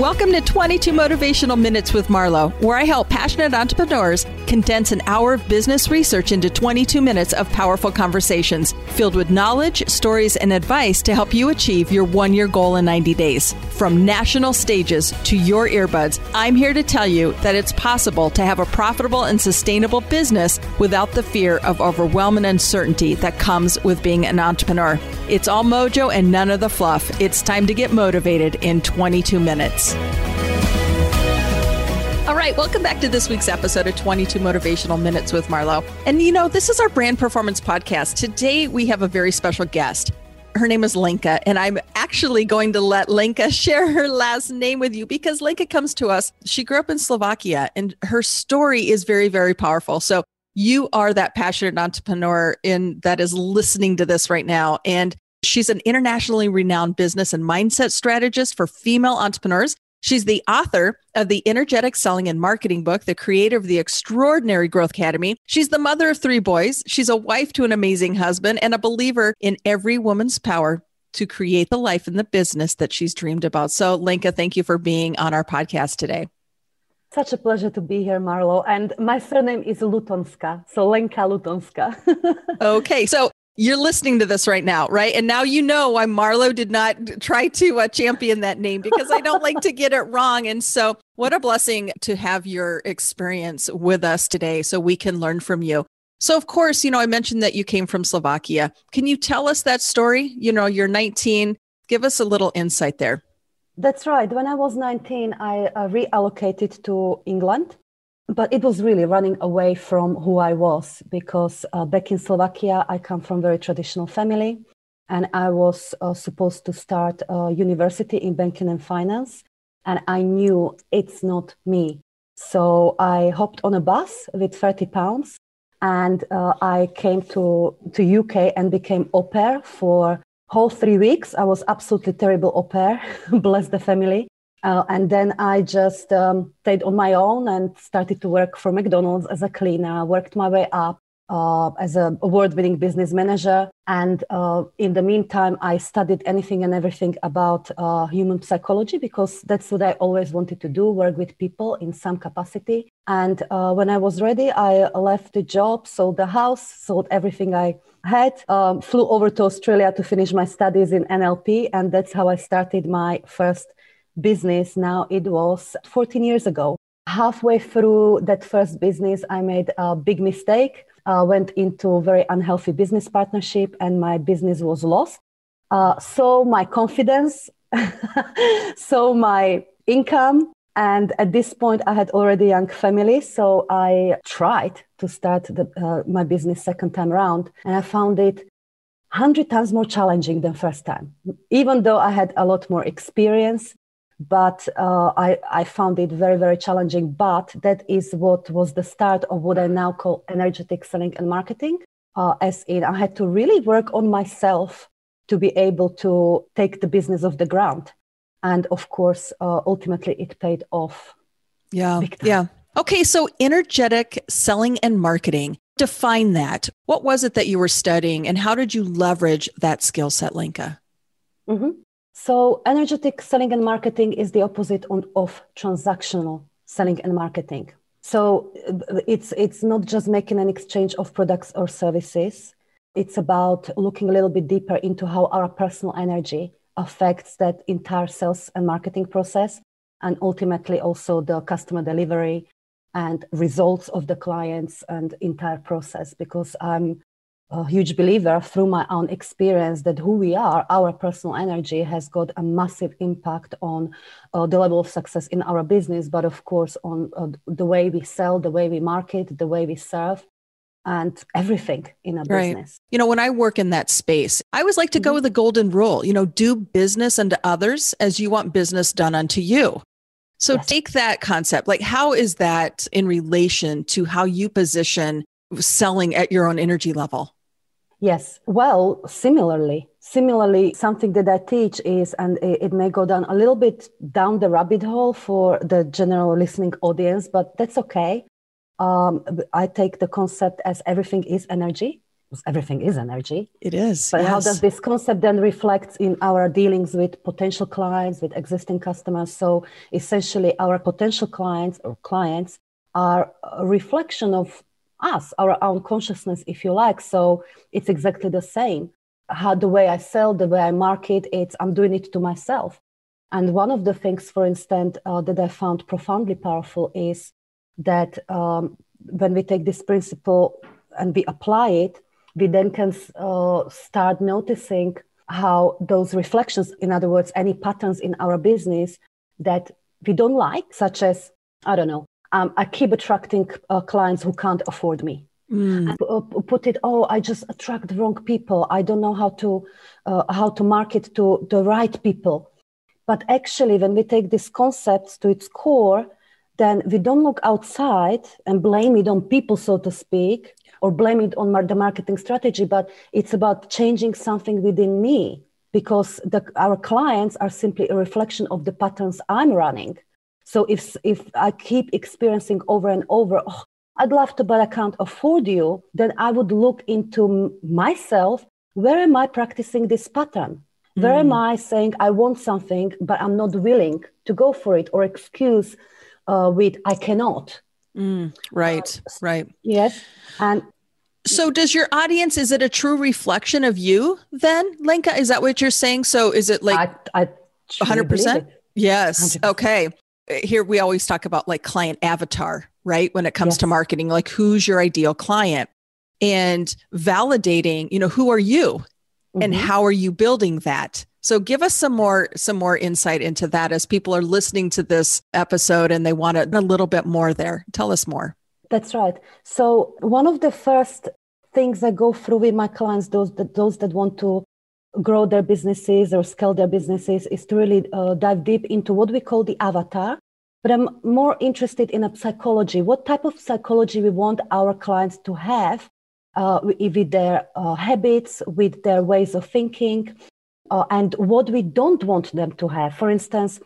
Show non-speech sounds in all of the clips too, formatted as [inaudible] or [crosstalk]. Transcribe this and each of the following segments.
Welcome to 22 Motivational Minutes with Marlo, where I help passionate entrepreneurs condense an hour of business research into 22 minutes of powerful conversations filled with knowledge, stories, and advice to help you achieve your one year goal in 90 days. From national stages to your earbuds, I'm here to tell you that it's possible to have a profitable and sustainable business without the fear of overwhelming uncertainty that comes with being an entrepreneur. It's all mojo and none of the fluff. It's time to get motivated in 22 minutes. All right, welcome back to this week's episode of 22 Motivational Minutes with Marlo. And you know, this is our brand performance podcast. Today we have a very special guest. Her name is Lenka, and I'm actually going to let Lenka [laughs] share her last name with you because Lenka comes to us. She grew up in Slovakia, and her story is very, very powerful. So you are that passionate entrepreneur in that is listening to this right now. And she's an internationally renowned business and mindset strategist for female entrepreneurs. She's the author of the Energetic Selling and Marketing book, the creator of the Extraordinary Growth Academy. She's the mother of three boys. She's a wife to an amazing husband and a believer in every woman's power to create the life and the business that she's dreamed about. So, Lenka, thank you for being on our podcast today. Such a pleasure to be here, Marlo. And my surname is Lutonska, so Lenka Lutonska. [laughs] okay, so you're listening to this right now, right? And now you know why Marlo did not try to uh, champion that name because I don't like to get it wrong. And so, what a blessing to have your experience with us today so we can learn from you. So, of course, you know, I mentioned that you came from Slovakia. Can you tell us that story? You know, you're 19. Give us a little insight there. That's right. When I was 19, I uh, reallocated to England but it was really running away from who I was because uh, back in Slovakia, I come from very traditional family, and I was uh, supposed to start a university in banking and finance, and I knew it's not me. So I hopped on a bus with 30 pounds, and uh, I came to to UK and became au pair for whole three weeks. I was absolutely terrible au pair, [laughs] bless the family. Uh, and then I just um, stayed on my own and started to work for McDonald's as a cleaner. worked my way up uh, as a award-winning business manager. And uh, in the meantime, I studied anything and everything about uh, human psychology because that's what I always wanted to do: work with people in some capacity. And uh, when I was ready, I left the job, sold the house, sold everything I had, um, flew over to Australia to finish my studies in NLP, and that's how I started my first business now it was 14 years ago. Halfway through that first business i made a big mistake. Uh, went into a very unhealthy business partnership and my business was lost. Uh, so my confidence [laughs] so my income and at this point i had already young family so i tried to start the, uh, my business second time around and i found it 100 times more challenging than first time. Even though i had a lot more experience but uh, I, I found it very, very challenging. But that is what was the start of what I now call energetic selling and marketing. Uh, as in, I had to really work on myself to be able to take the business off the ground. And of course, uh, ultimately, it paid off. Yeah. Yeah. Okay. So, energetic selling and marketing, define that. What was it that you were studying, and how did you leverage that skill set, Lenka? Mm-hmm. So, energetic selling and marketing is the opposite on, of transactional selling and marketing. So, uh, it's it's not just making an exchange of products or services. It's about looking a little bit deeper into how our personal energy affects that entire sales and marketing process, and ultimately also the customer delivery and results of the clients and entire process. Because I'm a huge believer through my own experience that who we are, our personal energy has got a massive impact on uh, the level of success in our business, but of course on uh, the way we sell, the way we market, the way we serve. And everything in a right. business. You know, when I work in that space, I always like to go mm-hmm. with the golden rule, you know, do business unto others as you want business done unto you. So yes. take that concept. Like, how is that in relation to how you position selling at your own energy level? Yes. Well, similarly, similarly, something that I teach is, and it may go down a little bit down the rabbit hole for the general listening audience, but that's okay. Um, I take the concept as everything is energy. everything is energy. It is. But yes. how does this concept then reflect in our dealings with potential clients, with existing customers? So essentially, our potential clients or clients are a reflection of us, our own consciousness, if you like. So it's exactly the same. How the way I sell, the way I market, it's I'm doing it to myself. And one of the things, for instance, uh, that I found profoundly powerful is that um, when we take this principle and we apply it, we then can uh, start noticing how those reflections, in other words, any patterns in our business that we don't like, such as, I don't know, um, I keep attracting uh, clients who can't afford me. Mm. Uh, put it, oh, I just attract the wrong people. I don't know how to uh, how to market to the right people. But actually, when we take these concepts to its core, then we don't look outside and blame it on people, so to speak, or blame it on the marketing strategy, but it's about changing something within me because the, our clients are simply a reflection of the patterns I'm running. So if, if I keep experiencing over and over, oh, I'd love to, but I can't afford you, then I would look into myself. Where am I practicing this pattern? Where mm. am I saying I want something, but I'm not willing to go for it or excuse uh, with I cannot. Mm, right, uh, right. Yes. And so does your audience, is it a true reflection of you then, Lenka? Is that what you're saying? So is it like I, I 100%? Yes. 100%. Okay. Here we always talk about like client avatar, right? When it comes yes. to marketing, like who's your ideal client and validating, you know, who are you mm-hmm. and how are you building that? So give us some more some more insight into that as people are listening to this episode and they want a, a little bit more there. Tell us more. That's right. So one of the first things I go through with my clients, those that those that want to grow their businesses or scale their businesses, is to really uh, dive deep into what we call the avatar. But I'm more interested in a psychology. What type of psychology we want our clients to have uh, with their uh, habits, with their ways of thinking, uh, and what we don't want them to have. For instance,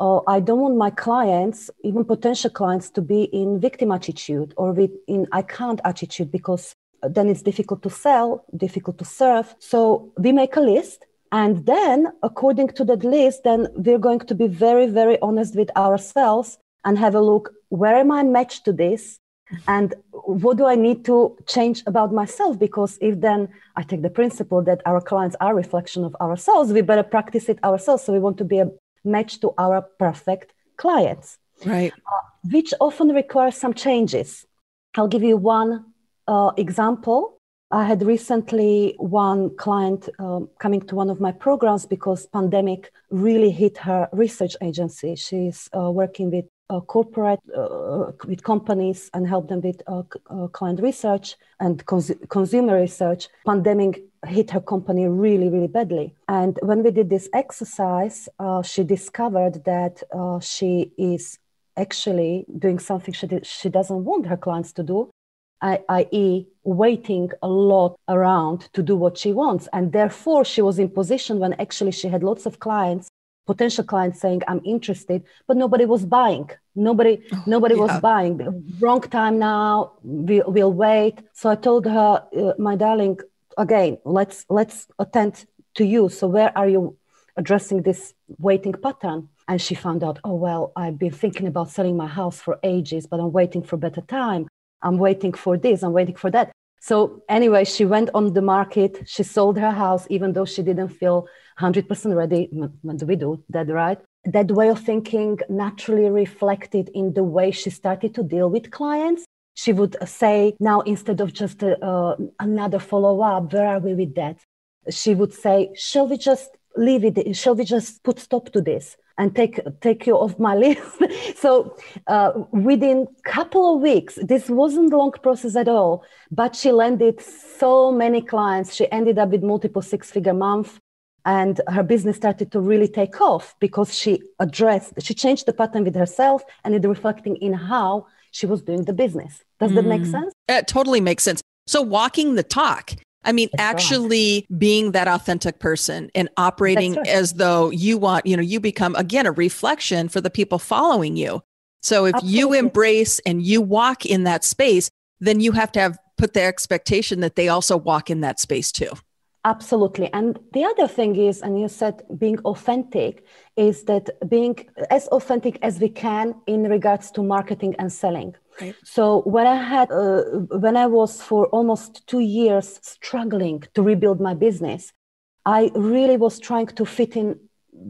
uh, I don't want my clients, even potential clients, to be in victim attitude or with in I can't attitude because then it's difficult to sell, difficult to serve. So we make a list. And then, according to that list, then we're going to be very, very honest with ourselves and have a look where am I matched to this? and what do i need to change about myself because if then i take the principle that our clients are a reflection of ourselves we better practice it ourselves so we want to be a match to our perfect clients right uh, which often requires some changes i'll give you one uh, example i had recently one client um, coming to one of my programs because pandemic really hit her research agency. She's uh, working with uh, corporate uh, with companies and help them with uh, uh client research and cons- consumer research. Pandemic hit her company really really badly. And when we did this exercise she discovered that she is actually doing something she, she doesn't want her clients to do i.e., waiting a lot around to do what she wants. And therefore, she was in position when actually she had lots of clients potential clients saying i'm interested but nobody was buying nobody oh, nobody yeah. was buying wrong time now we, we'll wait so i told her uh, my darling again let's let's attend to you so where are you addressing this waiting pattern and she found out oh well i've been thinking about selling my house for ages but i'm waiting for better time i'm waiting for this i'm waiting for that so anyway she went on the market she sold her house even though she didn't feel 100% ready. We do that, right? That way of thinking naturally reflected in the way she started to deal with clients. She would say, now instead of just uh, another follow up, where are we with that? She would say, shall we just leave it? Shall we just put stop to this? And take take you off my [laughs] list. so uh, within couple of weeks, this wasn't a long process at all. But she landed so many clients. She ended up with multiple six figure month and her business started to really take off because she addressed she changed the pattern with herself and it reflecting in how she was doing the business does mm. that make mm. sense it totally makes sense so walking the talk I mean, actually being that authentic person and operating right. as though you want, you know, you become again a reflection for the people following you. So if Absolutely. you embrace and you walk in that space, then you have to have put the expectation that they also walk in that space too. Absolutely. And the other thing is, and you said being authentic, is that being as authentic as we can in regards to marketing and selling. Right. So when I had, uh, when I was for almost two years struggling to rebuild my business, I really was trying to fit in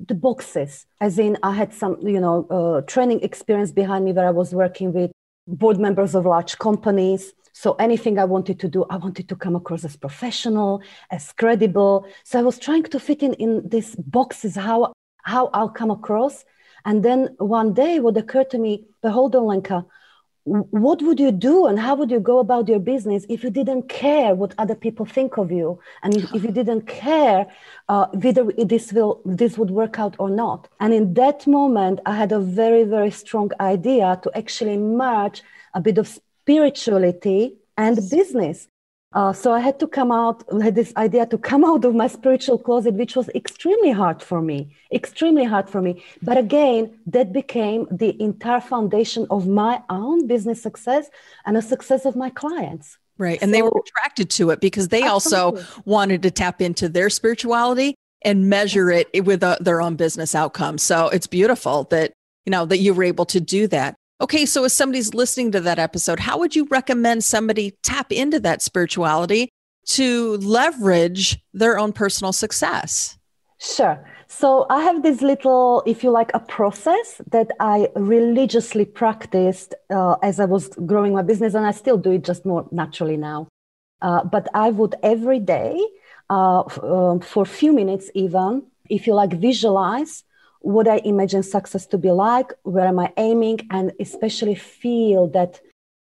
the boxes, as in I had some, you know, uh, training experience behind me where I was working with board members of large companies. So anything I wanted to do, I wanted to come across as professional, as credible. So I was trying to fit in in these boxes how how I'll come across. And then one day, what occurred to me, but hold on, Lenka, what would you do and how would you go about your business if you didn't care what other people think of you? And if, if you didn't care uh, whether this will this would work out or not. And in that moment i had a very very strong idea to actually merge a bit of spirituality and business uh, so I had to come out, had this idea to come out of my spiritual closet, which was extremely hard for me, extremely hard for me. But again, that became the entire foundation of my own business success and the success of my clients. Right. And so, they were attracted to it because they absolutely. also wanted to tap into their spirituality and measure it with uh, their own business outcome. So it's beautiful that, you know, that you were able to do that. Okay, so if somebody's listening to that episode, how would you recommend somebody tap into that spirituality to leverage their own personal success? Sure. So I have this little, if you like, a process that I religiously practiced uh, as I was growing my business, and I still do it just more naturally now. Uh, but I would every day, uh, f- um, for a few minutes even, if you like, visualize what I imagine success to be like, where am I aiming, and especially feel that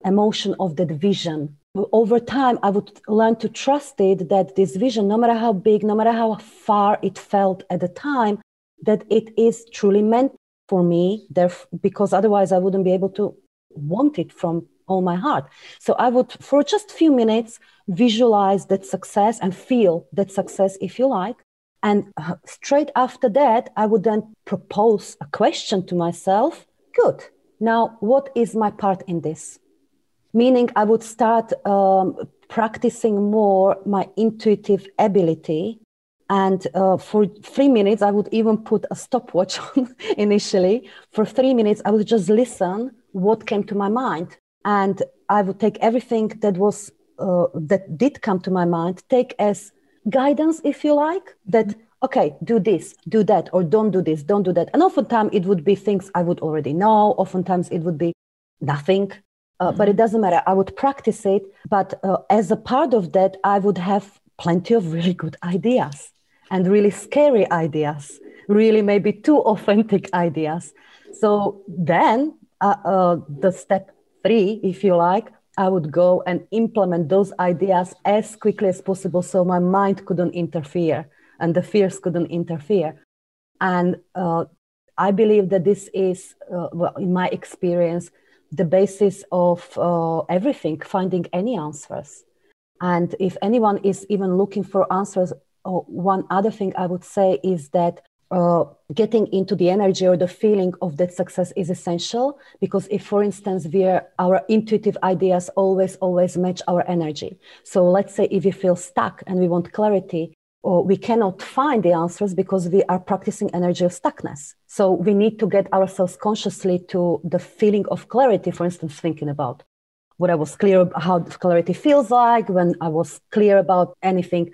emotion of that vision. Over time, I would learn to trust it that this vision, no matter how big, no matter how far it felt at the time, that it is truly meant for me, there, because otherwise I wouldn't be able to want it from all my heart. So I would, for just a few minutes, visualize that success and feel that success, if you like, and straight after that, I would then propose a question to myself Good. Now, what is my part in this? Meaning, I would start um, practicing more my intuitive ability. And uh, for three minutes, I would even put a stopwatch [laughs] on initially. For three minutes, I would just listen what came to my mind. And I would take everything that was uh, that did come to my mind, take as guidance, if you like, that okay, do this, do that, or don't do this, don't do that. And oftentimes it would be things I would already know. Oftentimes it would be nothing, uh, but it doesn't matter. I would practice it. But uh, as a part of that, I would have plenty of really good ideas and really scary ideas, really maybe too authentic ideas. So then uh, uh the step three, if you like, I would go and implement those ideas as quickly as possible so my mind couldn't interfere and the fears couldn't interfere. And uh, I believe that this is, uh, well, in my experience, the basis of uh, everything, finding any answers. And if anyone is even looking for answers, uh, one other thing I would say is that uh, getting into the energy or the feeling of that success is essential because if for instance we are, our intuitive ideas always always match our energy. So let's say if we feel stuck and we want clarity or we cannot find the answers because we are practicing energy of stuckness. So we need to get ourselves consciously to the feeling of clarity for instance thinking about what i was clear how clarity feels like when i was clear about anything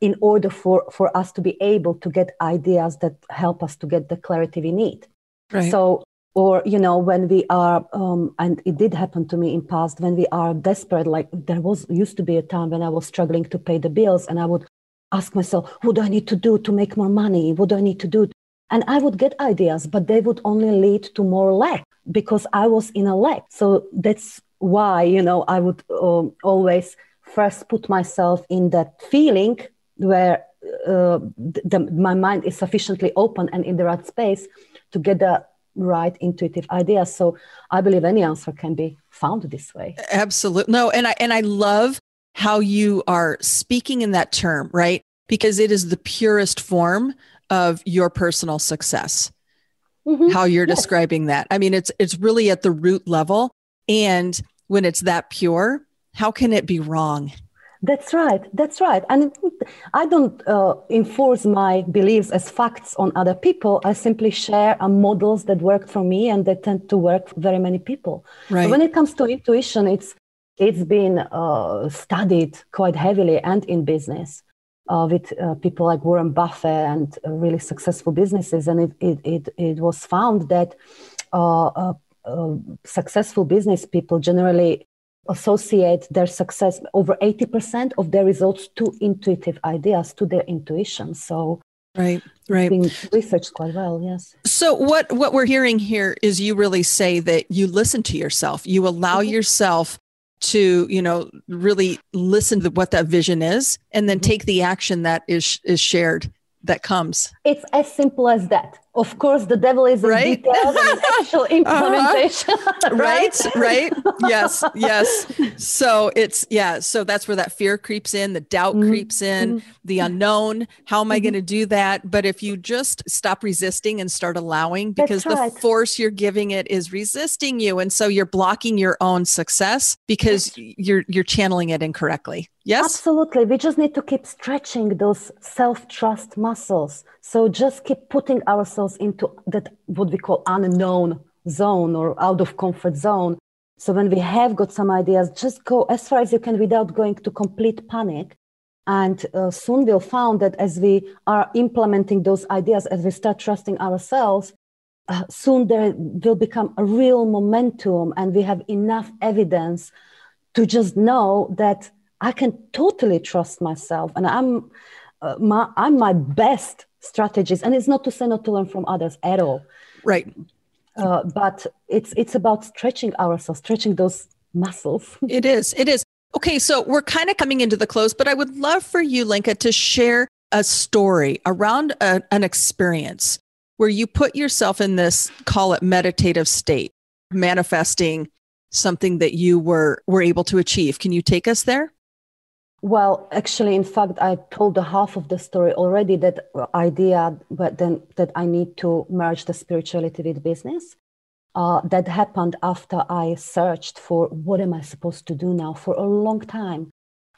in order for, for us to be able to get ideas that help us to get the clarity we need. Right. So, or, you know, when we are, um, and it did happen to me in past, when we are desperate, like there was, used to be a time when I was struggling to pay the bills and I would ask myself, what do I need to do to make more money? What do I need to do? And I would get ideas, but they would only lead to more lack because I was in a lack. So that's why, you know, I would um, always first put myself in that feeling where uh, the, my mind is sufficiently open and in the right space to get the right intuitive ideas. So I believe any answer can be found this way. Absolutely. No, and I and I love how you are speaking in that term, right? Because it is the purest form of your personal success. Mm-hmm. How you're yes. describing that. I mean, it's it's really at the root level. And when it's that pure, how can it be wrong? That's right. That's right. And I don't uh, enforce my beliefs as facts on other people. I simply share uh, models that work for me and they tend to work for very many people. Right. when it comes to intuition, it's it's been uh, studied quite heavily and in business uh, with uh, people like Warren Buffett and uh, really successful businesses. And it, it, it, it was found that successful business people generally associate their success over 80% of their results to intuitive ideas to their intuition. So right right. being researched quite well yes. So what what we're hearing here is you really say that you listen to yourself. You allow mm-hmm. yourself to you know really listen to what that vision is and then mm-hmm. take the action that is is shared that comes it's as simple as that of course the devil is in right? details and actual [laughs] uh-huh. implementation [laughs] uh-huh. right right yes [laughs] yes so it's yeah so that's where that fear creeps in the doubt mm-hmm. creeps in mm-hmm. the unknown how am i mm-hmm. going to do that but if you just stop resisting and start allowing because right. the force you're giving it is resisting you and so you're blocking your own success because yes. you're you're channeling it incorrectly yes absolutely we just need to keep stretching those self-trust muscles so just keep putting ourselves into that what we call unknown zone or out of comfort zone. So when we have got some ideas, just go as far as you can without going to complete panic. And uh, soon we'll find that as we are implementing those ideas, as we start trusting ourselves, uh, soon there will become a real momentum and we have enough evidence to just know that I can totally trust myself and I'm, uh, my, I'm my best strategist. and it's not to say not to learn from others at all. Right. Uh, but it's it's about stretching ourselves stretching those muscles. [laughs] It is it is. Okay so we're kind of coming into the close but i would love for you Lenka to share a story around a, an experience where you put yourself in this call it meditative state manifesting something that you were were able to achieve. Can you take us there well, actually, in fact, I told the half of the story already. That idea, but then that I need to merge the spirituality with business. Uh, that happened after I searched for what am I supposed to do now for a long time.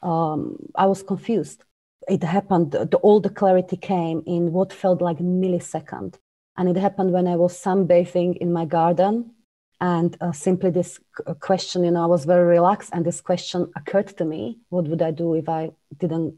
Um, I was confused. It happened. The, all the clarity came in what felt like millisecond, and it happened when I was sunbathing in my garden and uh, simply this question you know i was very relaxed and this question occurred to me what would i do if i didn't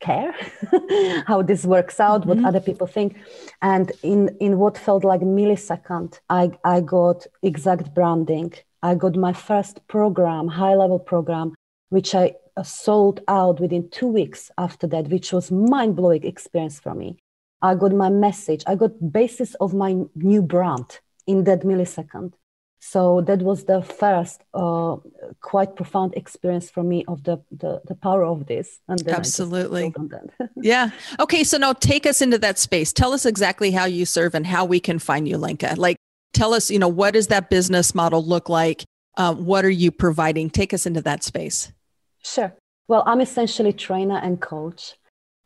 care? [laughs] How this works out mm-hmm. what other people think. And in in what felt like millisecond i i got exact branding. I got my first program high level program which i uh, sold out within two weeks after that which was mind-blowing experience for me. I got my message. I got basis of my new brand in that millisecond. So that was the first uh, quite profound experience for me of the, the, the power of this. And Absolutely. [laughs] yeah. Okay. So now take us into that space. Tell us exactly how you serve and how we can find you, Lenka. Like, tell us, you know, what does that business model look like? Um, what are you providing? Take us into that space. Sure. Well, I'm essentially trainer and coach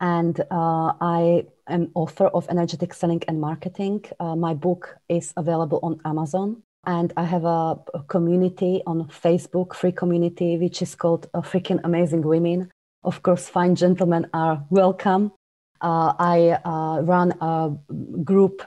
and uh, I am author of Energetic Selling and Marketing. Uh, my book is available on Amazon. And I have a, community on Facebook, free community, which is called uh, Freaking Amazing Women. Of course, fine gentlemen are welcome. Uh, I uh, run a group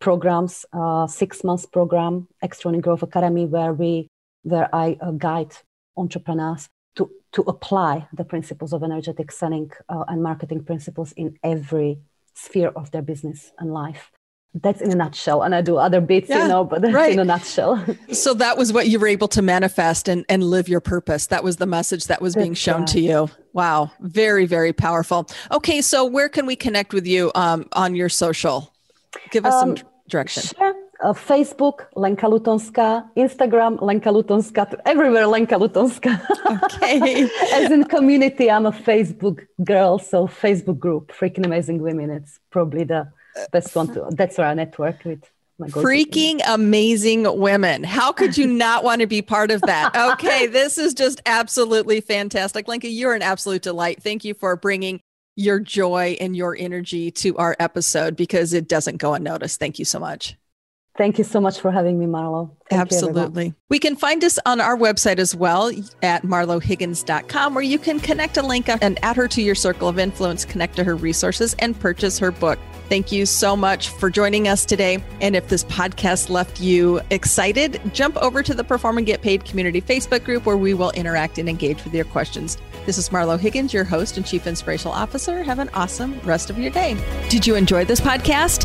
programs, uh, six months program, Extraordinary Growth Academy, where we, where I guide entrepreneurs to, to apply the principles of energetic selling uh, and marketing principles in every sphere of their business and life. That's in a nutshell and i do other bits yeah, you know but right. in a nutshell. [laughs] So that was what you were able to manifest and, and live your purpose. That was the message that was that's being shown right. to you. Wow. Very very powerful. Okay so where can we connect with you um, on your social? Give us um, some direction. sure Uh, Facebook, Lenka Lutonska, Instagram, Lenka Lutonska, everywhere Lenka Lutonska. Okay. [laughs] As in community, I'm a Facebook girl, so Facebook group, Freaking Amazing Women. It's probably the best one to, that's where I network with. Freaking amazing women. How could you not want to be part of that? Okay, [laughs] this is just absolutely fantastic. Lenka, you're an absolute delight. Thank you for bringing your joy and your energy to our episode because it doesn't go unnoticed. Thank you so much. Thank you so much for having me, Marlo. Thank Absolutely. We can find us on our website as well at marlohiggins.com, where you can connect a link and add her to your circle of influence, connect to her resources, and purchase her book. Thank you so much for joining us today. And if this podcast left you excited, jump over to the Perform and Get Paid community Facebook group where we will interact and engage with your questions. This is Marlo Higgins, your host and Chief Inspirational Officer. Have an awesome rest of your day. Did you enjoy this podcast?